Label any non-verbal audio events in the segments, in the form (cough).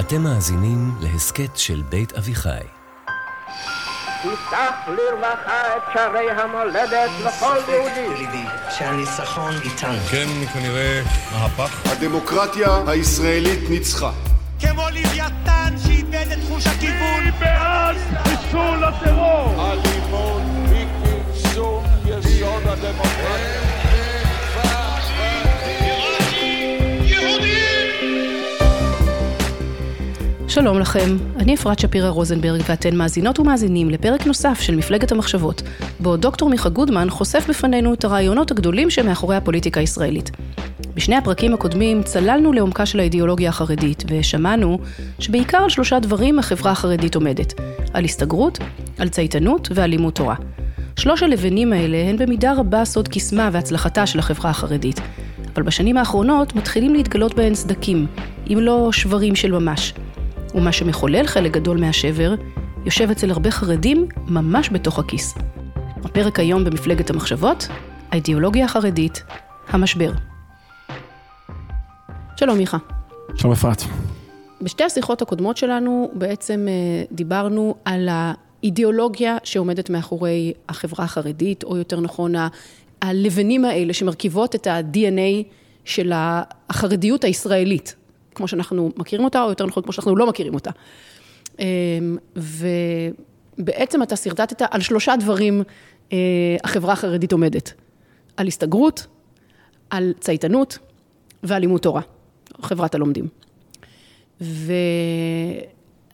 אתם מאזינים להסכת של בית אביחי. תפתח לרווחה את שערי המולדת לכל יהודי. שהניצחון איתנו. כן, כנראה מהפך. הדמוקרטיה הישראלית ניצחה. כמו לוויתן שאיבד את חוש הכיוון. בעד חיסול הטרור. אלימות היא כרסום יסוד הדמוקרטיה. שלום לכם, אני אפרת שפירא רוזנברג ואתן מאזינות ומאזינים לפרק נוסף של מפלגת המחשבות, בו דוקטור מיכה גודמן חושף בפנינו את הרעיונות הגדולים שמאחורי הפוליטיקה הישראלית. בשני הפרקים הקודמים צללנו לעומקה של האידיאולוגיה החרדית, ושמענו שבעיקר על שלושה דברים החברה החרדית עומדת, על הסתגרות, על צייתנות ועל לימוד תורה. שלוש הלבנים האלה הן במידה רבה סוד קסמה והצלחתה של החברה החרדית, אבל בשנים האחרונות מתחילים להתגלות בהן סדקים, אם לא שברים של ממש. ומה שמחולל חלק גדול מהשבר, יושב אצל הרבה חרדים ממש בתוך הכיס. הפרק היום במפלגת המחשבות, האידיאולוגיה החרדית, המשבר. שלום מיכה. שלום אפרת. בשתי השיחות הקודמות שלנו בעצם אה, דיברנו על האידיאולוגיה שעומדת מאחורי החברה החרדית, או יותר נכון, הלבנים האלה שמרכיבות את ה-DNA של החרדיות הישראלית, כמו שאנחנו מכירים אותה, או יותר נכון, כמו שאנחנו לא מכירים אותה. אמ, ובעצם אתה שרטטת על שלושה דברים אה, החברה החרדית עומדת. על הסתגרות, על צייתנות ועל לימוד תורה, חברת הלומדים.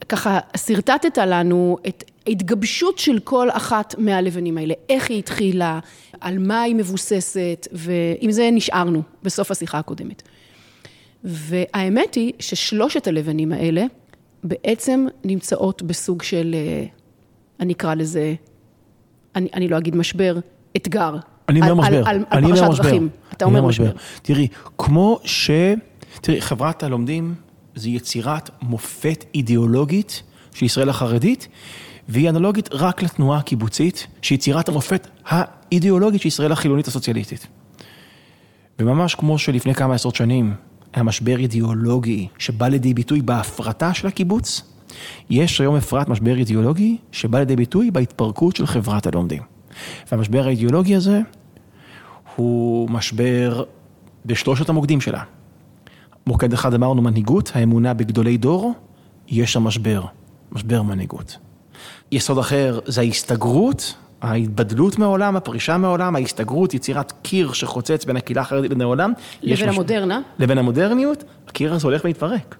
וככה שרטטת לנו את ההתגבשות של כל אחת מהלבנים האלה, איך היא התחילה, על מה היא מבוססת, ועם זה נשארנו בסוף השיחה הקודמת. והאמת היא ששלושת הלבנים האלה בעצם נמצאות בסוג של, אה, אני אקרא לזה, אני, אני לא אגיד משבר, אתגר. אני אומר משבר. על, על, על פרשת דרכים. אתה אומר משבר. משבר. תראי, כמו ש... תראי, חברת הלומדים זה יצירת מופת אידיאולוגית של ישראל החרדית, והיא אנלוגית רק לתנועה הקיבוצית, שהיא יצירת המופת האידיאולוגית של ישראל החילונית הסוציאליסטית. וממש כמו שלפני כמה עשרות שנים, היה משבר אידיאולוגי שבא לידי ביטוי בהפרטה של הקיבוץ, יש היום אפרת משבר אידיאולוגי שבא לידי ביטוי בהתפרקות של חברת הלומדים. והמשבר האידיאולוגי הזה הוא משבר בשלושת המוקדים שלה. מוקד אחד אמרנו מנהיגות, האמונה בגדולי דור, יש שם משבר, משבר מנהיגות. יסוד אחר זה ההסתגרות, ההתבדלות מהעולם, הפרישה מהעולם, ההסתגרות, יצירת קיר שחוצץ בין הקהילה החרדית לבין העולם. לבין המודרנה. לבין המודרניות, הקיר הזה הולך ומתפרק.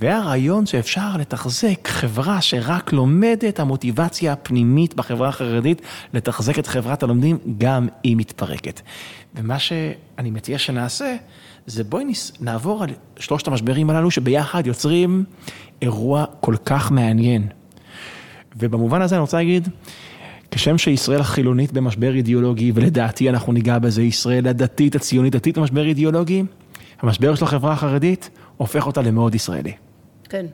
והרעיון שאפשר לתחזק חברה שרק לומדת המוטיבציה הפנימית בחברה החרדית, לתחזק את חברת הלומדים, גם היא מתפרקת. ומה שאני מציע שנעשה, זה בואי נעבור על שלושת המשברים הללו שביחד יוצרים אירוע כל כך מעניין. ובמובן הזה אני רוצה להגיד, כשם שישראל החילונית במשבר אידיאולוגי, ולדעתי אנחנו ניגע בזה, ישראל הדתית, הציונית דתית במשבר אידיאולוגי, המשבר של החברה החרדית הופך אותה למאוד ישראלי. כן.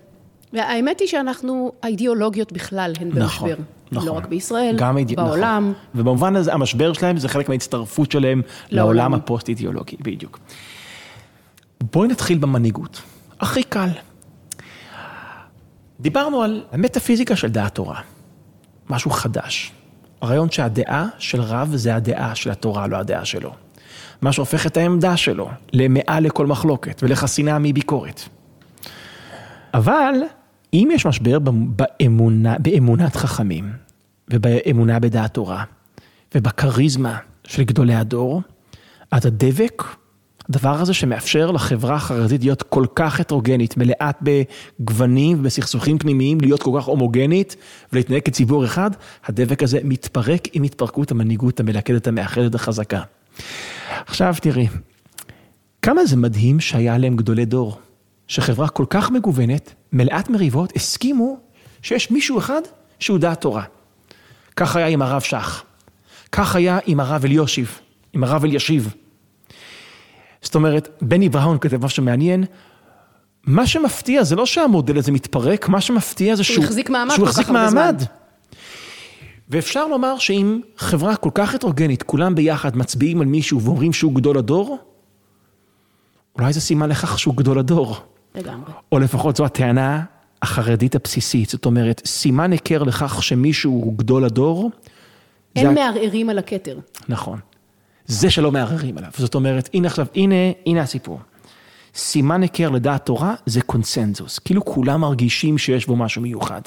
והאמת היא שאנחנו, האידיאולוגיות בכלל הן במשבר. נכון, נכון. לא רק בישראל, גם אידי... בעולם. נכון. ובמובן הזה המשבר שלהם זה חלק מההצטרפות שלהם לעולם, לעולם הפוסט-אידיאולוגי, בדיוק. בואי נתחיל במנהיגות. הכי קל. דיברנו על המטאפיזיקה של דעת תורה. משהו חדש. הרעיון שהדעה של רב זה הדעה של התורה, לא הדעה שלו. מה שהופך את העמדה שלו למעל לכל מחלוקת ולחסינה מביקורת. אבל אם יש משבר באמונה, באמונת חכמים ובאמונה בדעת תורה ובכריזמה של גדולי הדור, אז הדבק הדבר הזה שמאפשר לחברה החרדית להיות כל כך הטרוגנית, מלאת בגוונים ובסכסוכים פנימיים, להיות כל כך הומוגנית ולהתנהג כציבור אחד, הדבק הזה מתפרק עם התפרקות המנהיגות המלכדת, המאחדת, החזקה. עכשיו תראי, כמה זה מדהים שהיה להם גדולי דור, שחברה כל כך מגוונת, מלאת מריבות, הסכימו שיש מישהו אחד שהוא דעת תורה. כך היה עם הרב שך, כך היה עם הרב אליושיב, עם הרב אלישיב. זאת אומרת, בני בראון כתב משהו מעניין, מה שמפתיע זה לא שהמודל הזה מתפרק, מה שמפתיע זה שהוא החזיק מעמד שהוא החזיק מעמד. ואפשר לומר שאם חברה כל כך הטרוגנית, כולם ביחד מצביעים על מישהו ואומרים שהוא גדול הדור, אולי זה סימן לכך שהוא גדול הדור. לגמרי. או לפחות זו הטענה החרדית הבסיסית, זאת אומרת, סימן היכר לכך שמישהו הוא גדול הדור. אין זה... מערערים על הכתר. נכון. זה שלא מערערים עליו. זאת אומרת, הנה עכשיו, הנה, הנה הסיפור. סימן היכר לדעת תורה זה קונסנזוס, כאילו כולם מרגישים שיש בו משהו מיוחד.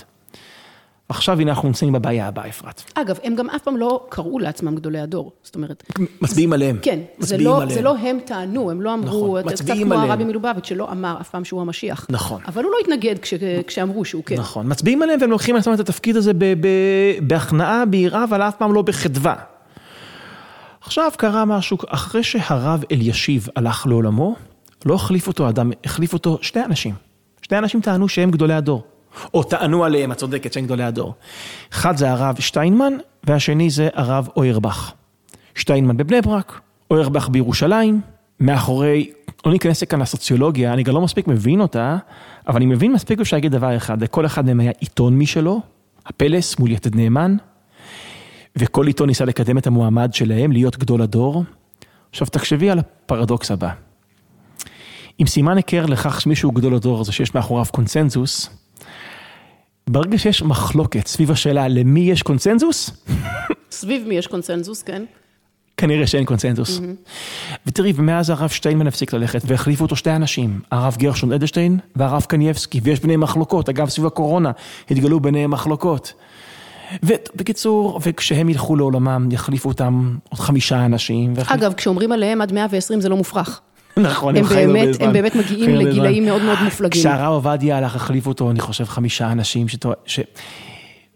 עכשיו הנה אנחנו נמצאים בבעיה הבאה, אפרת. אגב, הם גם אף פעם לא קראו לעצמם גדולי הדור. זאת אומרת... מצביעים עליהם. כן, זה מצביעים לא, עליהם. זה לא הם טענו, הם לא אמרו, נכון, זה קצת מצביעים כמו עליהם. הרבי מלובביץ' שלא אמר אף פעם שהוא המשיח. נכון. אבל הוא לא התנגד כש, כשאמרו שהוא כן. נכון, מצביעים עליהם והם לוקחים על עצמם את התפקיד הזה בהכנעה, ביראה, אבל אף פעם לא בחדווה. עכשיו קרה משהו, אחרי שהרב אלישיב הלך לעולמו, לא החליף אותו אדם, החליף אותו שני אנשים. שני אנשים טענו שהם גדולי הדור. או טענו עליהם, את צודקת, שהם גדולי הדור. אחד זה הרב שטיינמן, והשני זה הרב אוירבך. שטיינמן בבני ברק, אוירבך בירושלים, מאחורי, לא ניכנס כאן לסוציולוגיה, אני גם לא מספיק מבין אותה, אבל אני מבין מספיק אפשר להגיד דבר אחד, לכל אחד מהם היה עיתון משלו, הפלס מול יתד נאמן, וכל עיתון ניסה לקדם את המועמד שלהם, להיות גדול הדור. עכשיו תחשבי על הפרדוקס הבא. אם סימן היכר לכך שמישהו גדול הדור זה שיש מאחוריו קונסנזוס, ברגע שיש מחלוקת סביב השאלה למי יש קונסנזוס, סביב מי יש קונסנזוס, כן? כנראה שאין קונסנזוס. ותראי, ומאז הרב שטיינמן הפסיק ללכת, והחליפו אותו שתי אנשים, הרב גרשון אדלשטיין והרב קנייבסקי, ויש ביניהם מחלוקות, אגב, סביב הקורונה התגלו ביניהם מחלוקות. ובקיצור, וכשהם ילכו לעולמם, יחליפו אותם עוד חמישה אנשים. ויחליפו- אגב, כשאומרים עליהם עד 120 זה לא מופרך. נכון, הם חיים הרבה זמן. הם באמת מגיעים לגילאים. מאוד מאוד מופלגים. כשהרב עובדיה הלך, החליפו אותו, אני חושב, חמישה אנשים,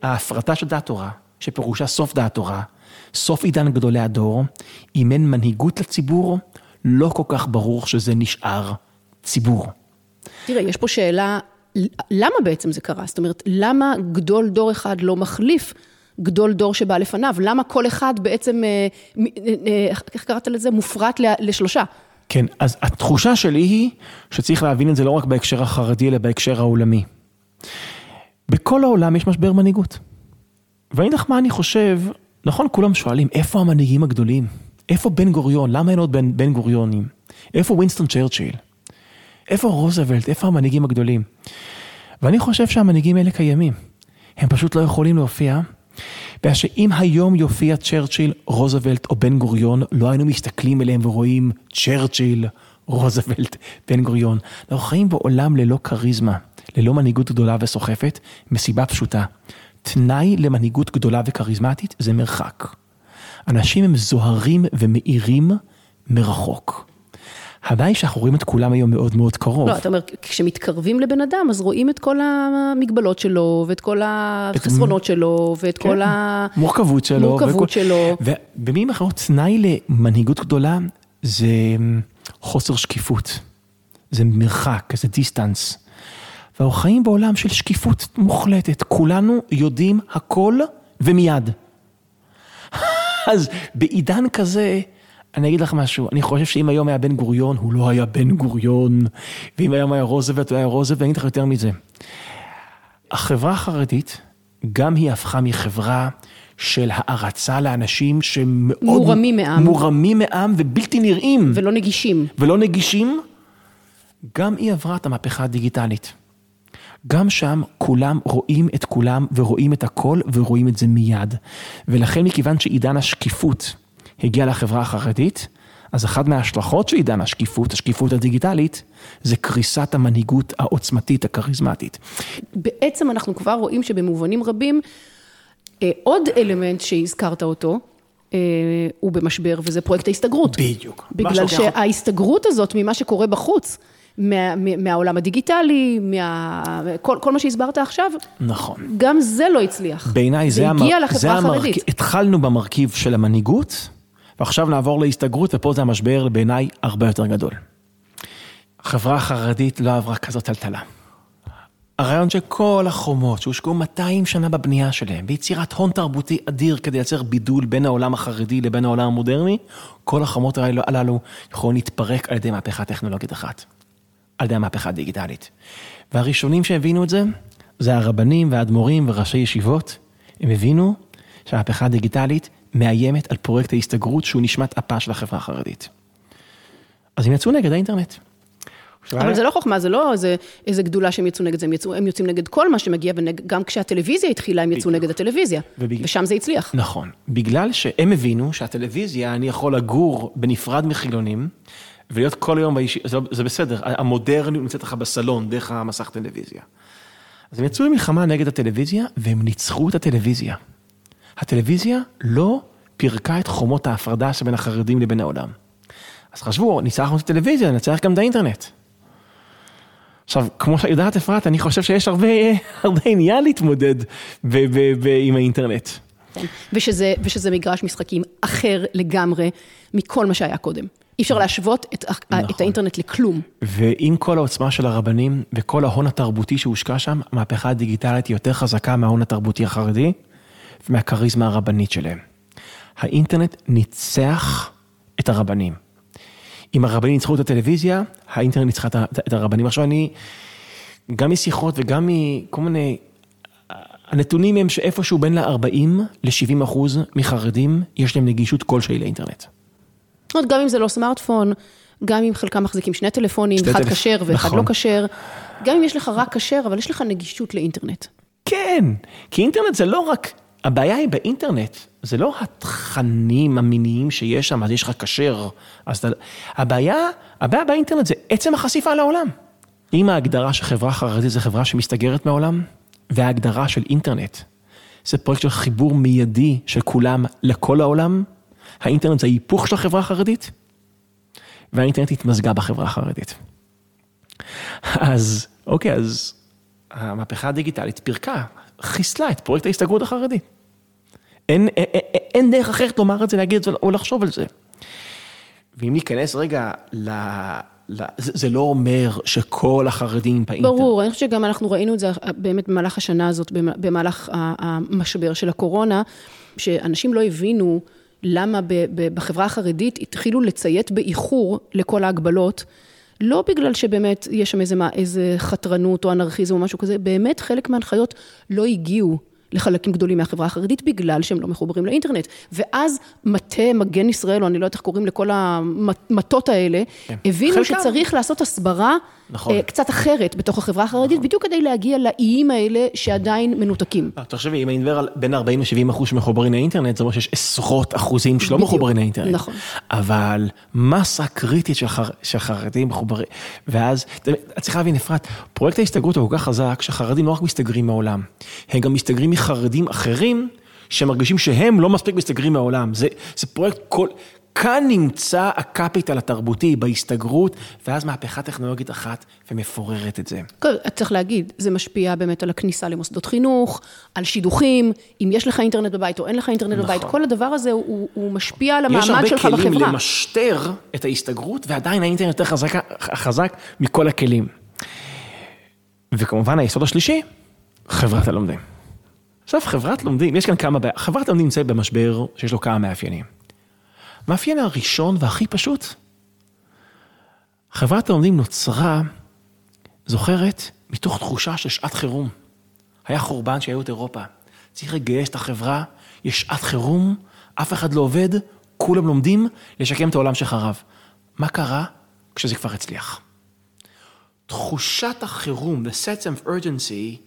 שההפרטה של דעת תורה, שפירושה סוף דעת תורה, סוף עידן גדולי הדור, אם אין מנהיגות לציבור, לא כל כך ברור שזה נשאר ציבור. תראה, יש פה שאלה, למה בעצם זה קרה? זאת אומרת, למה גדול דור אחד לא מחליף גדול דור שבא לפניו? למה כל אחד בעצם, אה, אה, אה, איך קראת לזה? מופרט לשלושה. כן, אז התחושה שלי היא שצריך להבין את זה לא רק בהקשר החרדי, אלא בהקשר העולמי. בכל העולם יש משבר מנהיגות. ואני אגיד לך מה אני חושב, נכון, כולם שואלים, איפה המנהיגים הגדולים? איפה בן גוריון? למה אין עוד בן, בן גוריונים? איפה ווינסטון צ'רצ'יל? איפה רוזוולט? איפה המנהיגים הגדולים? ואני חושב שהמנהיגים האלה קיימים. הם פשוט לא יכולים להופיע, בגלל שאם היום יופיע צ'רצ'יל, רוזוולט או בן גוריון, לא היינו מסתכלים עליהם ורואים צ'רצ'יל, רוזוולט, בן גוריון. אנחנו חיים בעולם ללא כריזמה, ללא מנהיגות גדולה וסוחפת, מסיבה פשוטה. תנאי למנהיגות גדולה וכריזמטית זה מרחק. אנשים הם זוהרים ומאירים מרחוק. הבעיה היא שאנחנו רואים את כולם היום מאוד מאוד קרוב. לא, אתה אומר, כשמתקרבים לבן אדם, אז רואים את כל המגבלות שלו, ואת כל החסרונות שלו, ואת כן. כל ה... מורכבות שלו. מורכבות וכל- שלו. ובמילים אחרות, תנאי למנהיגות גדולה זה חוסר שקיפות. זה מרחק, זה דיסטנס. ואנחנו חיים בעולם של שקיפות מוחלטת. כולנו יודעים הכל ומיד. (laughs) אז בעידן כזה, אני אגיד לך משהו, אני חושב שאם היום היה בן גוריון, הוא לא היה בן גוריון, ואם היום היה רוזוולט, הוא היה רוזוולט, ואני אגיד לך יותר מזה. החברה החרדית, גם היא הפכה מחברה של הערצה לאנשים שמאוד... מורמים מעם. מורמים מעם ובלתי נראים. ולא נגישים. ולא נגישים, גם היא עברה את המהפכה הדיגיטלית. גם שם כולם רואים את כולם ורואים את הכל ורואים את זה מיד. ולכן מכיוון שעידן השקיפות הגיע לחברה החרדית, אז אחת מההשלכות של עידן השקיפות, השקיפות הדיגיטלית, זה קריסת המנהיגות העוצמתית, הכריזמטית. בעצם אנחנו כבר רואים שבמובנים רבים, אה, עוד אלמנט שהזכרת אותו, אה, הוא במשבר, וזה פרויקט ההסתגרות. בדיוק. בגלל שההסתגרות הזאת ממה שקורה בחוץ, מה, מה- מהעולם הדיגיטלי, מה, כל, כל מה שהסברת עכשיו, נכון. גם זה לא הצליח. בעיניי זה, זה המרכיב. התחלנו במרכיב של המנהיגות, ועכשיו נעבור להסתגרות, ופה זה המשבר בעיניי הרבה יותר גדול. החברה החרדית לא עברה כזאת טלטלה. הרעיון שכל החומות שהושקעו 200 שנה בבנייה שלהם, ביצירת הון תרבותי אדיר כדי לייצר בידול בין העולם החרדי לבין העולם המודרני, כל החומות האלו, הללו יכולים להתפרק על ידי מהפכה טכנולוגית אחת, על ידי המהפכה הדיגיטלית. והראשונים שהבינו את זה, זה הרבנים והאדמו"רים וראשי ישיבות, הם הבינו שהמהפכה הדיגיטלית מאיימת על פרויקט ההסתגרות שהוא נשמת אפה של החברה החרדית. אז הם יצאו נגד האינטרנט. אבל זה לא חוכמה, זה לא איזה, איזה גדולה שהם יצאו נגד זה, הם, יצאו, הם יוצאים נגד כל מה שמגיע, וגם כשהטלוויזיה התחילה, הם יצאו נגד הטלוויזיה, ובג... ושם זה הצליח. נכון, בגלל שהם הבינו שהטלוויזיה, אני יכול לגור בנפרד מחילונים, ולהיות כל היום בישיבה, זה, לא, זה בסדר, המודרניות נמצאת לך בסלון, דרך המסך טלוויזיה. אז הם יצאו למלחמה נגד הטלוויזיה, והם ניצחו את הטלוויזיה. הטלוויזיה לא פירקה את חומות ההפרדה שבין החרדים לבין העולם. אז חשבו, ניצחנו את הטלוויזיה, נצליח גם את האינטרנט. עכשיו, כמו שאת יודעת אפרת, אני חושב שיש הרבה, (laughs) הרבה עניין להתמודד ב- ב- ב- עם האינטרנט. כן. ושזה, ושזה מגרש משחקים אחר לגמרי מכל מה שהיה קודם. אי אפשר להשוות את, נכון. את האינטרנט לכלום. ועם כל העוצמה של הרבנים וכל ההון התרבותי שהושקע שם, המהפכה הדיגיטלית היא יותר חזקה מההון התרבותי החרדי ומהכריזמה הרבנית שלהם. האינטרנט ניצח את הרבנים. אם הרבנים ניצחו את הטלוויזיה, האינטרנט ניצחה את הרבנים. עכשיו אני, גם משיחות וגם מכל מיני, הנתונים הם שאיפשהו בין ל-40 ל-70 אחוז מחרדים, יש להם נגישות כלשהי לאינטרנט. אומרת, גם אם זה לא סמארטפון, גם אם חלקם מחזיקים שני טלפונים, שני אחד טלפ... כשר ואחד נכון. לא כשר, גם אם יש לך רק כשר, אבל יש לך נגישות לאינטרנט. כן, כי אינטרנט זה לא רק, הבעיה היא באינטרנט, זה לא התכנים המיניים שיש שם, אז יש לך כשר. אז אתה... הבעיה, הבעיה באינטרנט זה עצם החשיפה לעולם. אם ההגדרה של חברה חרדית זה חברה שמסתגרת מהעולם, וההגדרה של אינטרנט זה פרויקט של חיבור מיידי של כולם לכל העולם, האינטרנט זה ההיפוך של החברה החרדית, והאינטרנט התמזגה בחברה החרדית. אז אוקיי, אז המהפכה הדיגיטלית פירקה, חיסלה את פרויקט ההסתגרות החרדית. אין, אין, אין דרך אחרת לומר את זה, להגיד את זה או לחשוב על זה. ואם ניכנס רגע ל... ל... זה, זה לא אומר שכל החרדים באינטרנט. ברור, אני חושבת שגם אנחנו ראינו את זה באמת במהלך השנה הזאת, במהלך המשבר של הקורונה, שאנשים לא הבינו למה בחברה החרדית התחילו לציית באיחור לכל ההגבלות. לא בגלל שבאמת יש שם איזה, איזה חתרנות או אנרכיזם או משהו כזה, באמת חלק מההנחיות לא הגיעו לחלקים גדולים מהחברה החרדית בגלל שהם לא מחוברים לאינטרנט. ואז מטה מגן ישראל, או אני לא יודעת איך קוראים לכל המטות האלה, כן. הבינו שצריך לעשות הסברה נכון. אה, קצת אחרת בתוך החברה החרדית, נכון. בדיוק כדי להגיע לאיים האלה שעדיין מנותקים. אה, תחשבי, אם אני מדבר על בין 40 ל-70 אחוז שמחוברים לאינטרנט, זה אומר שיש עשרות אחוזים שלא מחוברים לאינטרנט. נכון. אבל מסה קריטית של, חר... של חרדים מחוברים, ואז, את צריכה להבין, אפרת, פרויקט ההסתגרות הוא כל כך חזק, שחרדים לא רק מסתגרים מהעולם, הם גם מסתגרים מחרדים אחרים. שמרגישים שהם לא מספיק מסתגרים מהעולם. זה, זה פרויקט כל, כאן נמצא הקפיטל התרבותי בהסתגרות, ואז מהפכה טכנולוגית אחת ומפוררת את זה. צריך להגיד, זה משפיע באמת על הכניסה למוסדות חינוך, על שידוכים, אם יש לך אינטרנט בבית או אין לך אינטרנט נכון. בבית, כל הדבר הזה הוא, הוא משפיע על המעמד שלך בחברה. יש הרבה כלים למשטר את ההסתגרות, ועדיין האינטרנט יותר חזק, חזק מכל הכלים. וכמובן היסוד השלישי, חברת הלומדים. עכשיו חברת לומדים, יש כאן כמה בעיה, חברת לומדים נמצאת במשבר שיש לו כמה מאפיינים. המאפיין הראשון והכי פשוט, חברת הלומדים נוצרה, זוכרת, מתוך תחושה של שעת חירום. היה חורבן שהיו את אירופה. צריך לגייס את החברה, יש שעת חירום, אף אחד לא עובד, כולם לומדים לשקם את העולם שחרב. מה קרה כשזה כבר הצליח? תחושת החירום, the sense of urgency,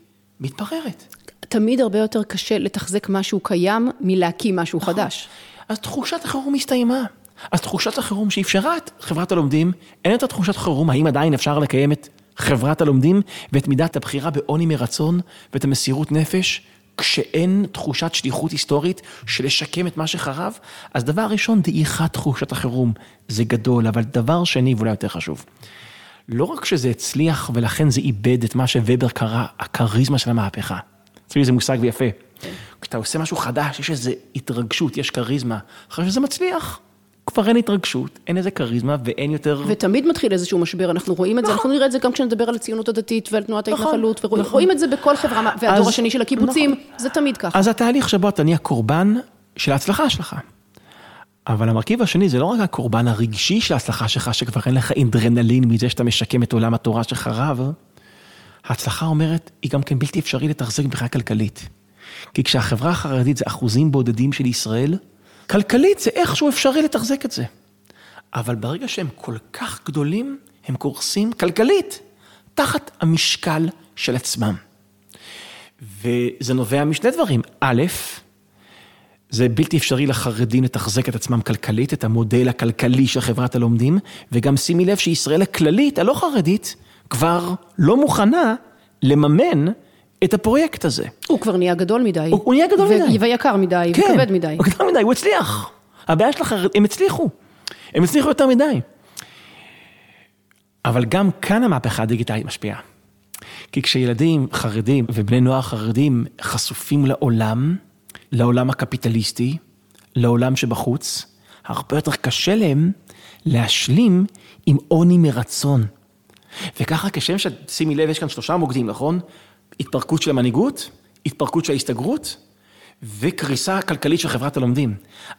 מתפררת. תמיד הרבה יותר קשה לתחזק משהו קיים מלהקים משהו נכון. חדש. אז תחושת החירום הסתיימה. אז תחושת החירום שאפשרה את חברת הלומדים, אין יותר תחושת חירום, האם עדיין אפשר לקיים את חברת הלומדים ואת מידת הבחירה בעוני מרצון ואת המסירות נפש, כשאין תחושת שליחות היסטורית של לשקם את מה שחרב? אז דבר ראשון, דעיכת תחושת החירום, זה גדול, אבל דבר שני, ואולי יותר חשוב, לא רק שזה הצליח ולכן זה איבד את מה שובר קרא, הכריזמה של המהפכה. אצלי זה מושג ויפה. כשאתה עושה משהו חדש, יש איזו התרגשות, יש כריזמה. אחרי שזה מצליח, כבר אין התרגשות, אין איזה כריזמה ואין יותר... ותמיד מתחיל איזשהו משבר, אנחנו רואים את זה, אנחנו נראה את זה גם כשנדבר על הציונות הדתית ועל תנועת נכון, ההתנחלות, ורואים נכון. את זה בכל חברה, והדור השני של הקיבוצים, נכון. זה תמיד ככה. אז התהליך שבו אתה נהיה קורבן של ההצלחה שלך. אבל המרכיב השני זה לא רק הקורבן הרגשי של ההצלחה שלך, שכבר אין לך אינדרנלין מזה שאתה משקם את עולם התורה שחרב, ההצלחה אומרת, היא גם כן בלתי אפשרי לתחזק מבחינה כלכלית. כי כשהחברה החרדית זה אחוזים בודדים של ישראל, כלכלית זה איכשהו אפשרי לתחזק את זה. אבל ברגע שהם כל כך גדולים, הם קורסים כלכלית, תחת המשקל של עצמם. וזה נובע משני דברים. א', זה בלתי אפשרי לחרדים לתחזק את עצמם כלכלית, את המודל הכלכלי של חברת הלומדים, וגם שימי לב שישראל הכללית, הלא חרדית, כבר לא מוכנה לממן את הפרויקט הזה. הוא כבר נהיה גדול מדי. הוא, הוא נהיה גדול ו- מדי. ויקר מדי, כן, וכבד מדי. הוא גדול מדי, הוא הצליח. הבעיה של החרדים, הם הצליחו. הם הצליחו יותר מדי. אבל גם כאן המהפכה הדיגיטלית משפיעה. כי כשילדים חרדים ובני נוער חרדים חשופים לעולם, לעולם הקפיטליסטי, לעולם שבחוץ, הרבה יותר קשה להם להשלים עם עוני מרצון. וככה כשם ששימי לב, יש כאן שלושה מוקדים, נכון? התפרקות של המנהיגות, התפרקות של ההסתגרות, וקריסה כלכלית של חברת הלומדים.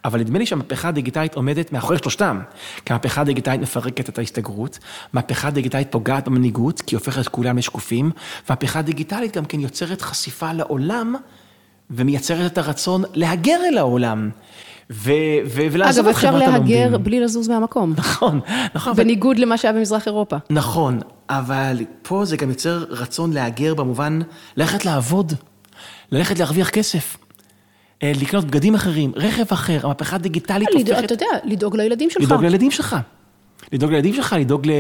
אבל נדמה לי שהמהפכה הדיגיטלית עומדת מאחורי שלושתם. כי המהפכה הדיגיטלית מפרקת את ההסתגרות, מהפכה הדיגיטלית פוגעת במנהיגות, כי היא הופכת את כולם לשקופים, והמהפכה הדיגיטלית גם כן יוצרת חשיפה לעולם, ומייצרת את הרצון להגר אל העולם. ו- ו- ולעזוב אגב, את אפשר חברת הלומדים. להגר בלי לזוז מהמקום. נכון, נכון. בניגוד למה שהיה במזרח אירופה. נכון, אבל פה זה גם יוצר רצון להגר במובן, ללכת לעבוד, ללכת להרוויח כסף, אה, לקנות בגדים אחרים, רכב אחר, המהפכה הדיגיטלית הופכת... אתה יודע, לדאוג לילדים שלך. לדאוג לילדים שלך. לדאוג לילדים שלך, לדאוג ל...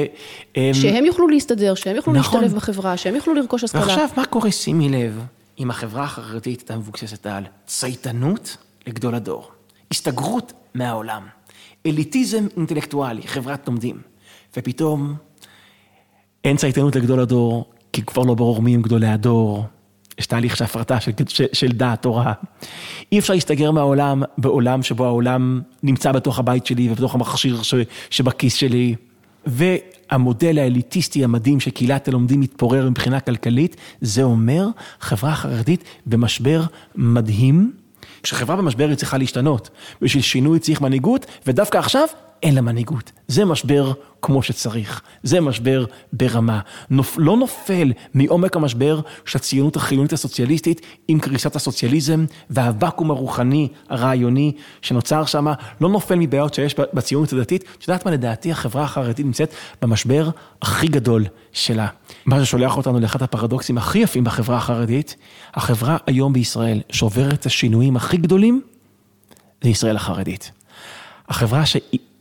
אמ, שהם יוכלו להסתדר, שהם יוכלו נכון. להשתלב בחברה, שהם יוכלו לרכוש השכלה. ועכשיו, מה קורה, שימי לב, אם החברה החרדית הייתה מבוקססת על צייתנות לגדול הדור, הסתגרות מהעולם, אליטיזם אינטלקטואלי, חברת לומדים, ופתאום אין צייתנות לגדול הדור, כי כבר לא ברור מי הם גדולי הדור, יש תהליך של הפרטה של, של, של דעת תורה. אי אפשר להסתגר מהעולם בעולם שבו העולם נמצא בתוך הבית שלי ובתוך המכשיר ש, שבכיס שלי. והמודל האליטיסטי המדהים של קהילת הלומדים מתפורר מבחינה כלכלית, זה אומר חברה חרדית במשבר מדהים. כשחברה במשבר היא צריכה להשתנות. בשביל שינוי צריך מנהיגות, ודווקא עכשיו אין לה מנהיגות. זה משבר כמו שצריך, זה משבר ברמה. נופ, לא נופל מעומק המשבר של הציונות החילונית הסוציאליסטית עם קריסת הסוציאליזם והוואקום הרוחני, הרעיוני שנוצר שם, לא נופל מבעיות שיש בציונות הדתית. את יודעת מה לדעתי החברה החרדית נמצאת במשבר הכי גדול שלה. מה ששולח אותנו לאחד הפרדוקסים הכי יפים בחברה החרדית, החברה היום בישראל שעוברת את השינויים הכי גדולים, זה ישראל החרדית. החברה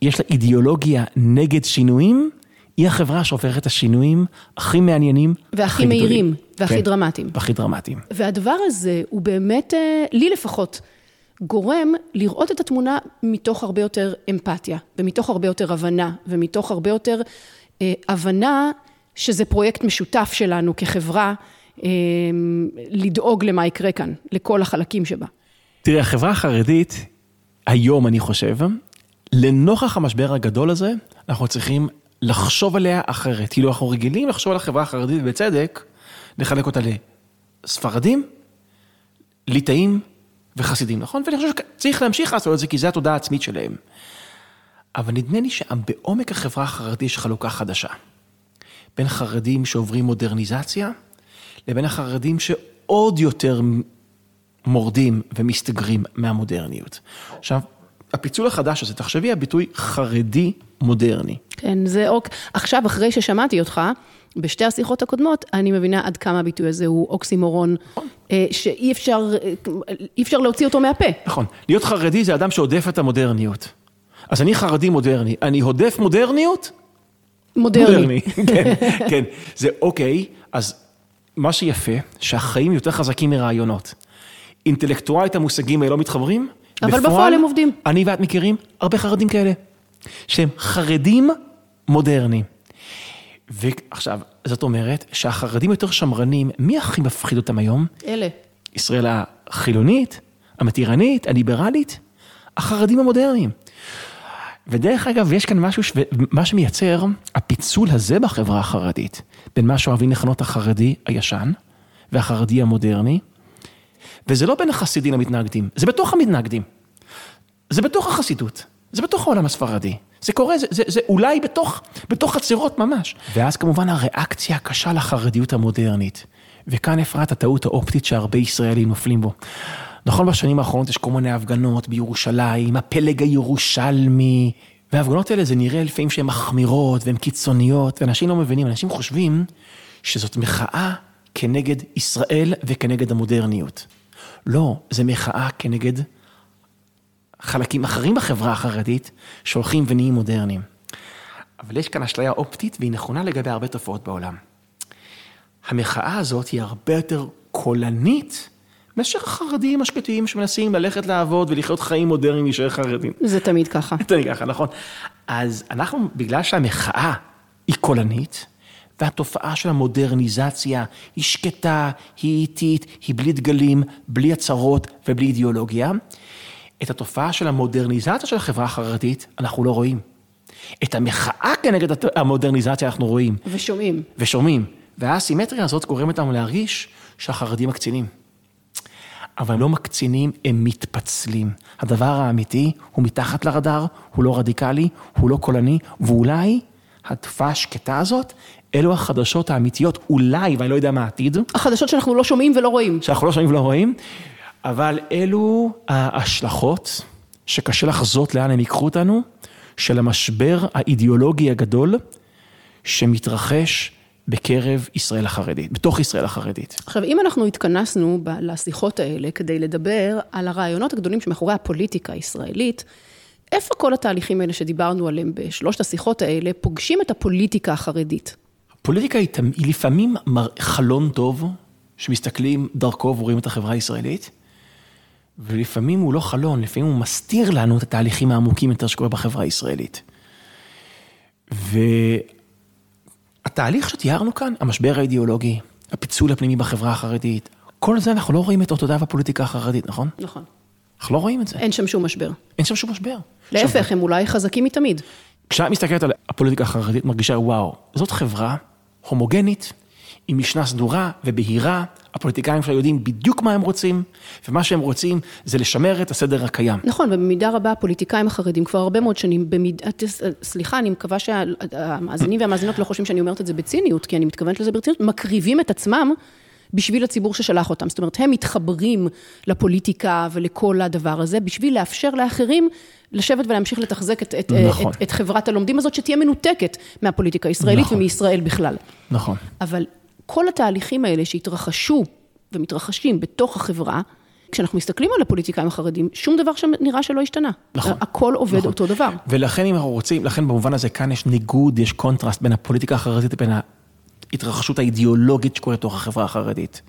שיש לה אידיאולוגיה נגד שינויים, היא החברה שעוברת את השינויים הכי מעניינים. והכי הכי מהירים, גדולים. והכי כן, דרמטיים. והכי דרמטיים. והדבר הזה הוא באמת, אה, לי לפחות, גורם לראות את התמונה מתוך הרבה יותר אמפתיה, ומתוך הרבה יותר הבנה, ומתוך הרבה יותר אה, הבנה שזה פרויקט משותף שלנו כחברה, אה, לדאוג למה יקרה כאן, לכל החלקים שבה. תראה, החברה החרדית, היום אני חושב, לנוכח המשבר הגדול הזה, אנחנו צריכים לחשוב עליה אחרת. כאילו, אנחנו רגילים לחשוב על החברה החרדית בצדק, לחלק אותה לספרדים, ליטאים וחסידים, נכון? ואני חושב שצריך להמשיך לעשות את זה, כי זו התודעה העצמית שלהם. אבל נדמה לי שבעומק החברה החרדית יש חלוקה חדשה. בין חרדים שעוברים מודרניזציה, לבין החרדים שעוד יותר מורדים ומסתגרים מהמודרניות. עכשיו, הפיצול החדש הזה, תחשבי הביטוי חרדי מודרני. כן, זה אוק... עכשיו, אחרי ששמעתי אותך, בשתי השיחות הקודמות, אני מבינה עד כמה הביטוי הזה הוא אוקסימורון, אה, שאי אפשר, אה, אפשר להוציא אותו מהפה. נכון. להיות חרדי זה אדם שהודף את המודרניות. אז אני חרדי מודרני. אני הודף מודרניות? מודרני. (laughs) כן, כן. זה אוקיי, אז מה שיפה, שהחיים יותר חזקים מרעיונות. אינטלקטואלית המושגים האלה לא מתחברים, אבל בפועל הם עובדים. אני ואת מכירים הרבה חרדים כאלה, שהם חרדים מודרניים. ועכשיו, זאת אומרת שהחרדים יותר שמרנים, מי הכי מפחיד אותם היום? אלה. ישראל החילונית, המתירנית, הליברלית, החרדים המודרניים. ודרך אגב, יש כאן משהו, ש... מה שמייצר, הפיצול הזה בחברה החרדית, בין מה שאוהבים לכנות החרדי הישן והחרדי המודרני, וזה לא בין החסידים המתנגדים, זה בתוך המתנגדים. זה בתוך החסידות, זה בתוך העולם הספרדי. זה קורה, זה, זה, זה אולי בתוך, בתוך חצרות ממש. ואז כמובן הריאקציה הקשה לחרדיות המודרנית. וכאן אפרת הטעות האופטית שהרבה ישראלים נופלים בו. נכון, בשנים האחרונות יש כל מיני הפגנות בירושלים, הפלג הירושלמי, וההפגנות האלה זה נראה לפעמים שהן מחמירות והן קיצוניות, ואנשים לא מבינים, אנשים חושבים שזאת מחאה כנגד ישראל וכנגד המודרניות. לא, זה מחאה כנגד חלקים אחרים בחברה החרדית שהולכים ונהיים מודרניים. אבל יש כאן אשליה אופטית והיא נכונה לגבי הרבה תופעות בעולם. המחאה הזאת היא הרבה יותר קולנית מאשר החרדים השקטים שמנסים ללכת לעבוד ולחיות חיים מודרניים להישאר חרדים. זה תמיד ככה. (laughs) תמיד ככה, נכון. אז אנחנו, בגלל שהמחאה היא קולנית, והתופעה של המודרניזציה היא שקטה, היא איטית, היא בלי דגלים, בלי הצהרות ובלי אידיאולוגיה, את התופעה של המודרניזציה של החברה החרדית אנחנו לא רואים. את המחאה כנגד המודרניזציה אנחנו רואים. ושומעים. ושומעים. והאסימטריה הזאת גורמת לנו להרגיש שהחרדים מקצינים. אבל הם לא מקצינים, הם מתפצלים. הדבר האמיתי הוא מתחת לרדאר, הוא לא רדיקלי, הוא לא קולני, ואולי התופעה השקטה הזאת, אלו החדשות האמיתיות, אולי, ואני לא יודע מה העתיד. החדשות שאנחנו לא שומעים ולא רואים. שאנחנו לא שומעים ולא רואים, אבל אלו ההשלכות שקשה לחזות לאן הם ייקחו אותנו, של המשבר האידיאולוגי הגדול שמתרחש בקרב ישראל החרדית, בתוך ישראל החרדית. עכשיו, אם אנחנו התכנסנו ב- לשיחות האלה כדי לדבר על הרעיונות הגדולים שמאחורי הפוליטיקה הישראלית, איפה כל התהליכים האלה שדיברנו עליהם בשלושת השיחות האלה פוגשים את הפוליטיקה החרדית? הפוליטיקה היא, היא לפעמים חלון טוב, שמסתכלים דרכו ורואים את החברה הישראלית, ולפעמים הוא לא חלון, לפעמים הוא מסתיר לנו את התהליכים העמוקים יותר שקורה בחברה הישראלית. והתהליך שתיארנו כאן, המשבר האידיאולוגי, הפיצול הפנימי בחברה החרדית, כל זה אנחנו לא רואים את אותותיו בפוליטיקה החרדית, נכון? נכון. אנחנו לא רואים את זה. אין שם שום משבר. אין שם שום משבר. להפך, הם אולי חזקים מתמיד. כשאת מסתכלת על הפוליטיקה החרדית, מרגישה, וואו, זאת חברה הומוגנית, עם משנה סדורה ובהירה, הפוליטיקאים שלה יודעים בדיוק מה הם רוצים, ומה שהם רוצים זה לשמר את הסדר הקיים. נכון, ובמידה רבה הפוליטיקאים החרדים כבר הרבה מאוד שנים, במיד... סליחה, אני מקווה שהמאזינים והמאזינות לא חושבים שאני אומרת את זה בציניות, כי אני מתכוונת לזה ברצינות, מקריבים את עצמם בשביל הציבור ששלח אותם. זאת אומרת, הם מתחברים לפוליטיקה ולכל הדבר הזה, בשביל לאפשר לאחרים לשבת ולהמשיך לתחזק את, את, נכון. את, את חברת הלומדים הזאת, שתהיה מנותקת מהפוליטיקה הישראלית נכון. ומישראל בכלל. נכון. אבל כל התהליכים האלה שהתרחשו ומתרחשים בתוך החברה, כשאנחנו מסתכלים על הפוליטיקאים החרדים, שום דבר שם נראה שלא השתנה. נכון. הכל עובד נכון. אותו דבר. ולכן אם אנחנו רוצים, לכן במובן הזה כאן יש ניגוד, יש קונטרסט בין הפוליטיקה החרדית לבין ההתרחשות האידיאולוגית שקורית בתוך החברה החרדית.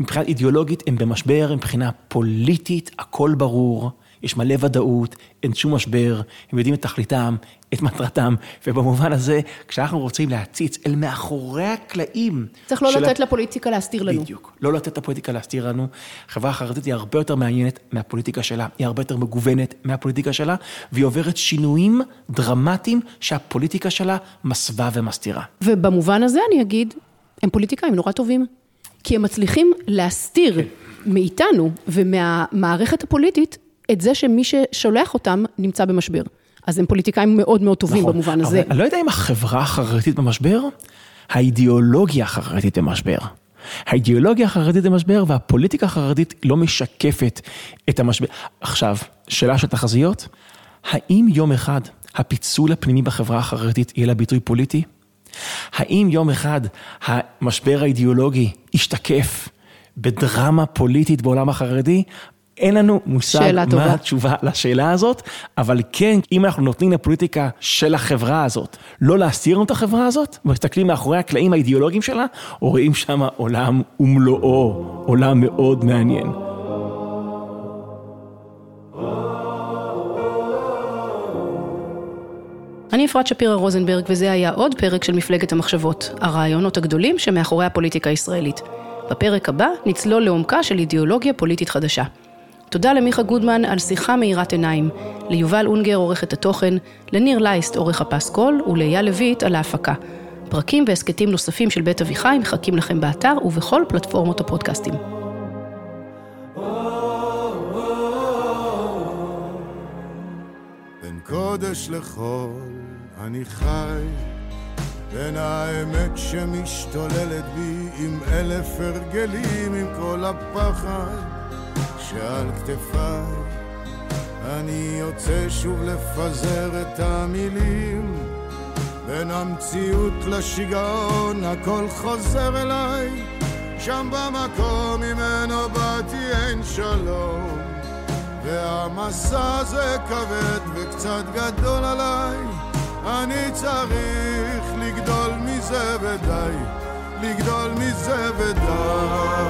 מבחינה אידיאולוגית הם במשבר, מבחינה פוליטית הכל ברור, יש מלא ודאות, אין שום משבר, הם יודעים את תכליתם, את מטרתם, ובמובן הזה, כשאנחנו רוצים להציץ אל מאחורי הקלעים... צריך לא של לתת לפוליטיקה להסתיר לנו. בדיוק. לא לתת לפוליטיקה להסתיר לנו. החברה החרדית היא הרבה יותר מעניינת מהפוליטיקה שלה, היא הרבה יותר מגוונת מהפוליטיקה שלה, והיא עוברת שינויים דרמטיים שהפוליטיקה שלה מסווה ומסתירה. ובמובן הזה אני אגיד, הם פוליטיקאים נורא טובים. כי הם מצליחים להסתיר כן. מאיתנו ומהמערכת הפוליטית את זה שמי ששולח אותם נמצא במשבר. אז הם פוליטיקאים מאוד מאוד טובים נכון, במובן הזה. אני לא יודע אם החברה החרדית במשבר, האידיאולוגיה החרדית במשבר. האידיאולוגיה החרדית במשבר והפוליטיקה החרדית לא משקפת את המשבר. עכשיו, שאלה של תחזיות, האם יום אחד הפיצול הפנימי בחברה החרדית יהיה לה ביטוי פוליטי? האם יום אחד המשבר האידיאולוגי ישתקף בדרמה פוליטית בעולם החרדי? אין לנו מושג מה טובה. התשובה לשאלה הזאת, אבל כן, אם אנחנו נותנים לפוליטיקה של החברה הזאת, לא להסתיר לנו את החברה הזאת, ומסתכלים מאחורי הקלעים האידיאולוגיים שלה, רואים שם עולם ומלואו, עולם מאוד מעניין. אני אפרת שפירא רוזנברג, וזה היה עוד פרק של מפלגת המחשבות, הרעיונות הגדולים שמאחורי הפוליטיקה הישראלית. בפרק הבא נצלול לעומקה של אידיאולוגיה פוליטית חדשה. תודה למיכה גודמן על שיחה מאירת עיניים, ליובל אונגר עורכת התוכן, לניר לייסט עורך הפסקול ולאייל לויט על ההפקה. פרקים והסכתים נוספים של בית אביחי מחכים לכם באתר ובכל פלטפורמות הפודקאסטים. בין קודש לחול אני חי, בין האמת שמשתוללת בי עם אלף הרגלים, עם כל הפחד שעל כתפיי. אני יוצא שוב לפזר את המילים. בין המציאות לשיגעון הכל חוזר אליי. שם במקום ממנו באתי אין שלום. והמסע הזה כבד וקצת גדול עליי. אני צריך לגדול מזה ודי לגדול מזה ודי